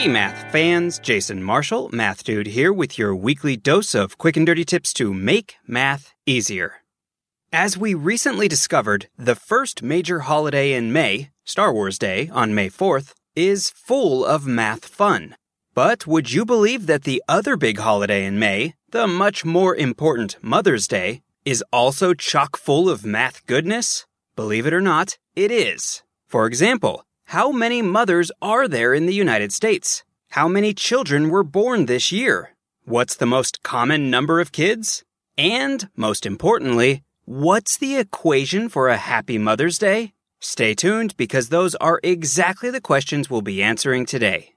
Hey, math fans, Jason Marshall, Math Dude here with your weekly dose of quick and dirty tips to make math easier. As we recently discovered, the first major holiday in May, Star Wars Day on May 4th, is full of math fun. But would you believe that the other big holiday in May, the much more important Mother's Day, is also chock full of math goodness? Believe it or not, it is. For example, how many mothers are there in the United States? How many children were born this year? What's the most common number of kids? And, most importantly, what's the equation for a happy Mother's Day? Stay tuned because those are exactly the questions we'll be answering today.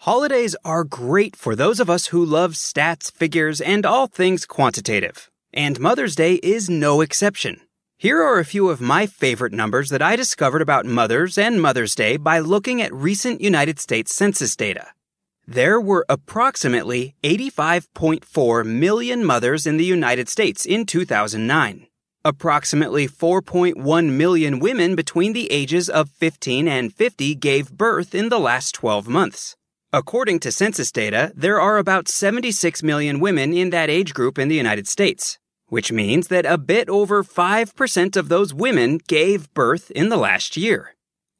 Holidays are great for those of us who love stats, figures, and all things quantitative. And Mother's Day is no exception. Here are a few of my favorite numbers that I discovered about mothers and Mother's Day by looking at recent United States Census data. There were approximately 85.4 million mothers in the United States in 2009. Approximately 4.1 million women between the ages of 15 and 50 gave birth in the last 12 months. According to census data, there are about 76 million women in that age group in the United States which means that a bit over 5% of those women gave birth in the last year.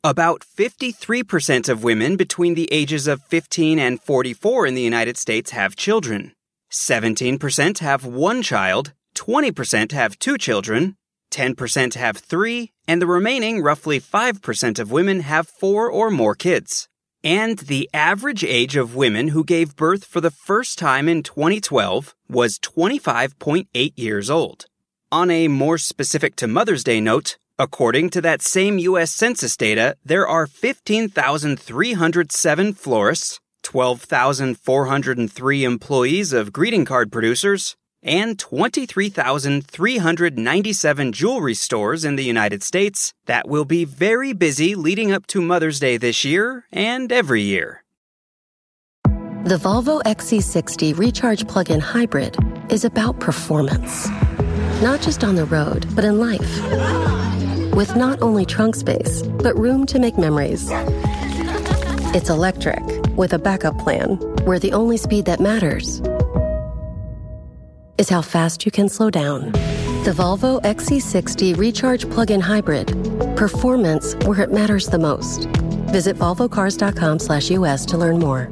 About 53% of women between the ages of 15 and 44 in the United States have children. 17% have one child, 20% have two children, 10% have three, and the remaining roughly 5% of women have four or more kids. And the average age of women who gave birth for the first time in 2012 was 25.8 years old. On a more specific to Mother's Day note, according to that same US Census data, there are 15,307 florists, 12,403 employees of greeting card producers, and 23,397 jewelry stores in the United States that will be very busy leading up to Mother's Day this year and every year. The Volvo XC60 Recharge Plug in Hybrid is about performance. Not just on the road, but in life. With not only trunk space, but room to make memories. It's electric, with a backup plan, where the only speed that matters is how fast you can slow down. The Volvo XC60 Recharge Plug in Hybrid. Performance where it matters the most. Visit volvocars.com/us to learn more.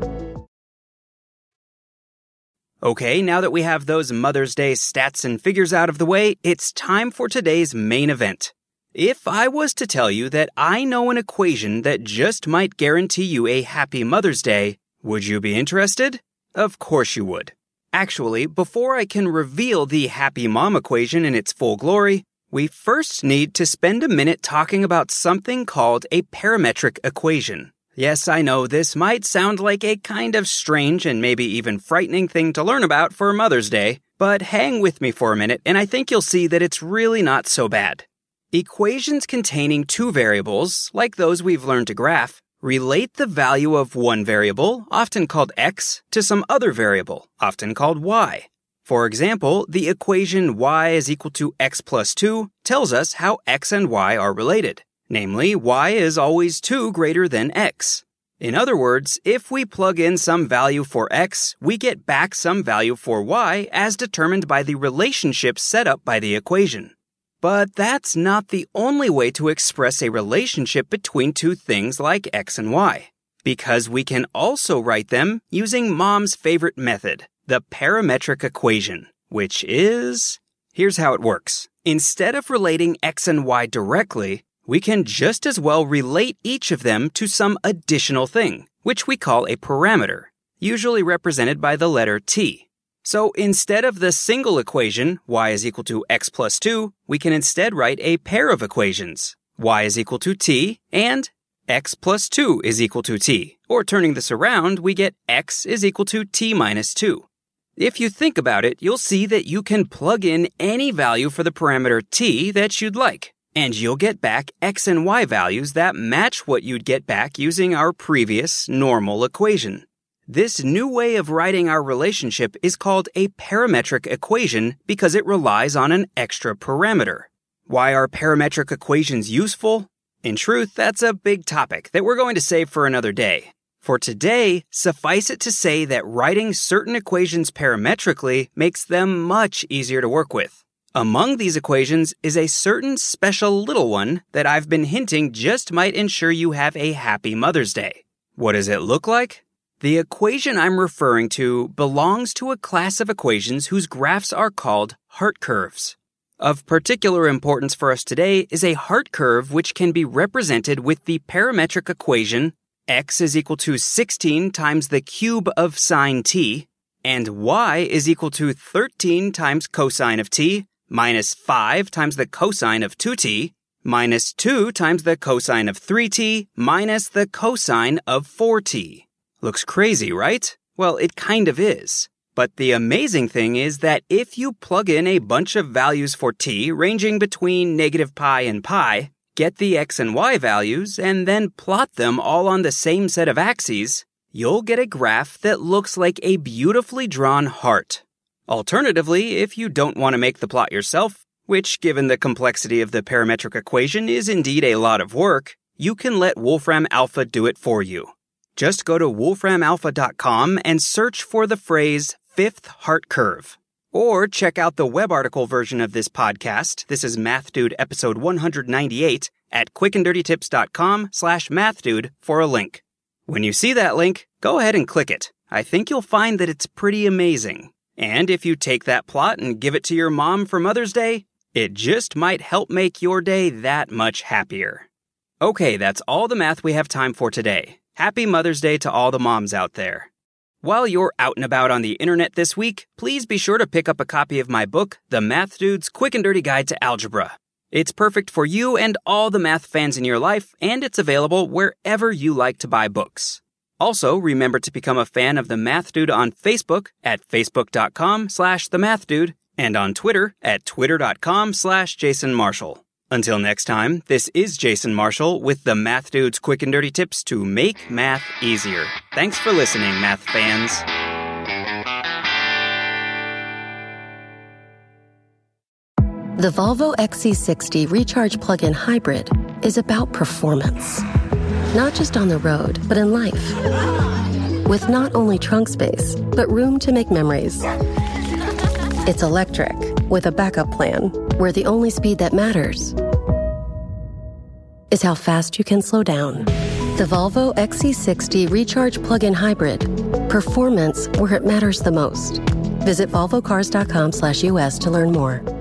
Okay, now that we have those Mother's Day stats and figures out of the way, it's time for today's main event. If I was to tell you that I know an equation that just might guarantee you a happy Mother's Day, would you be interested? Of course you would. Actually, before I can reveal the happy mom equation in its full glory, we first need to spend a minute talking about something called a parametric equation. Yes, I know this might sound like a kind of strange and maybe even frightening thing to learn about for Mother's Day, but hang with me for a minute and I think you'll see that it's really not so bad. Equations containing two variables, like those we've learned to graph, relate the value of one variable, often called x, to some other variable, often called y. For example, the equation y is equal to x plus 2 tells us how x and y are related. Namely, y is always 2 greater than x. In other words, if we plug in some value for x, we get back some value for y as determined by the relationship set up by the equation. But that's not the only way to express a relationship between two things like x and y, because we can also write them using mom's favorite method, the parametric equation, which is. Here's how it works. Instead of relating x and y directly, we can just as well relate each of them to some additional thing, which we call a parameter, usually represented by the letter t. So instead of the single equation, y is equal to x plus 2, we can instead write a pair of equations. y is equal to t and x plus 2 is equal to t. Or turning this around, we get x is equal to t minus 2. If you think about it, you'll see that you can plug in any value for the parameter t that you'd like, and you'll get back x and y values that match what you'd get back using our previous normal equation. This new way of writing our relationship is called a parametric equation because it relies on an extra parameter. Why are parametric equations useful? In truth, that's a big topic that we're going to save for another day. For today, suffice it to say that writing certain equations parametrically makes them much easier to work with. Among these equations is a certain special little one that I've been hinting just might ensure you have a happy Mother's Day. What does it look like? The equation I'm referring to belongs to a class of equations whose graphs are called heart curves. Of particular importance for us today is a heart curve which can be represented with the parametric equation x is equal to 16 times the cube of sine t, and y is equal to 13 times cosine of t minus 5 times the cosine of 2t minus 2 times the cosine of 3t minus the cosine of 4t. Looks crazy, right? Well, it kind of is. But the amazing thing is that if you plug in a bunch of values for t ranging between negative pi and pi, get the x and y values, and then plot them all on the same set of axes, you'll get a graph that looks like a beautifully drawn heart. Alternatively, if you don't want to make the plot yourself, which given the complexity of the parametric equation is indeed a lot of work, you can let Wolfram Alpha do it for you. Just go to wolframalpha.com and search for the phrase fifth heart curve. Or check out the web article version of this podcast. This is Math Dude episode 198 at quickanddirtytips.com slash mathdude for a link. When you see that link, go ahead and click it. I think you'll find that it's pretty amazing. And if you take that plot and give it to your mom for Mother's Day, it just might help make your day that much happier. Okay, that's all the math we have time for today. Happy Mother's Day to all the moms out there. While you're out and about on the internet this week, please be sure to pick up a copy of my book, The Math Dude's Quick and Dirty Guide to Algebra. It's perfect for you and all the math fans in your life, and it's available wherever you like to buy books. Also, remember to become a fan of The Math Dude on Facebook at facebook.com slash The Math Dude and on Twitter at twitter.com slash Jason Marshall. Until next time, this is Jason Marshall with the Math Dude's quick and dirty tips to make math easier. Thanks for listening, math fans. The Volvo XC60 Recharge Plug in Hybrid is about performance. Not just on the road, but in life. With not only trunk space, but room to make memories. It's electric with a backup plan where the only speed that matters is how fast you can slow down. The Volvo XC60 Recharge Plug-in Hybrid. Performance where it matters the most. Visit volvocars.com/us to learn more.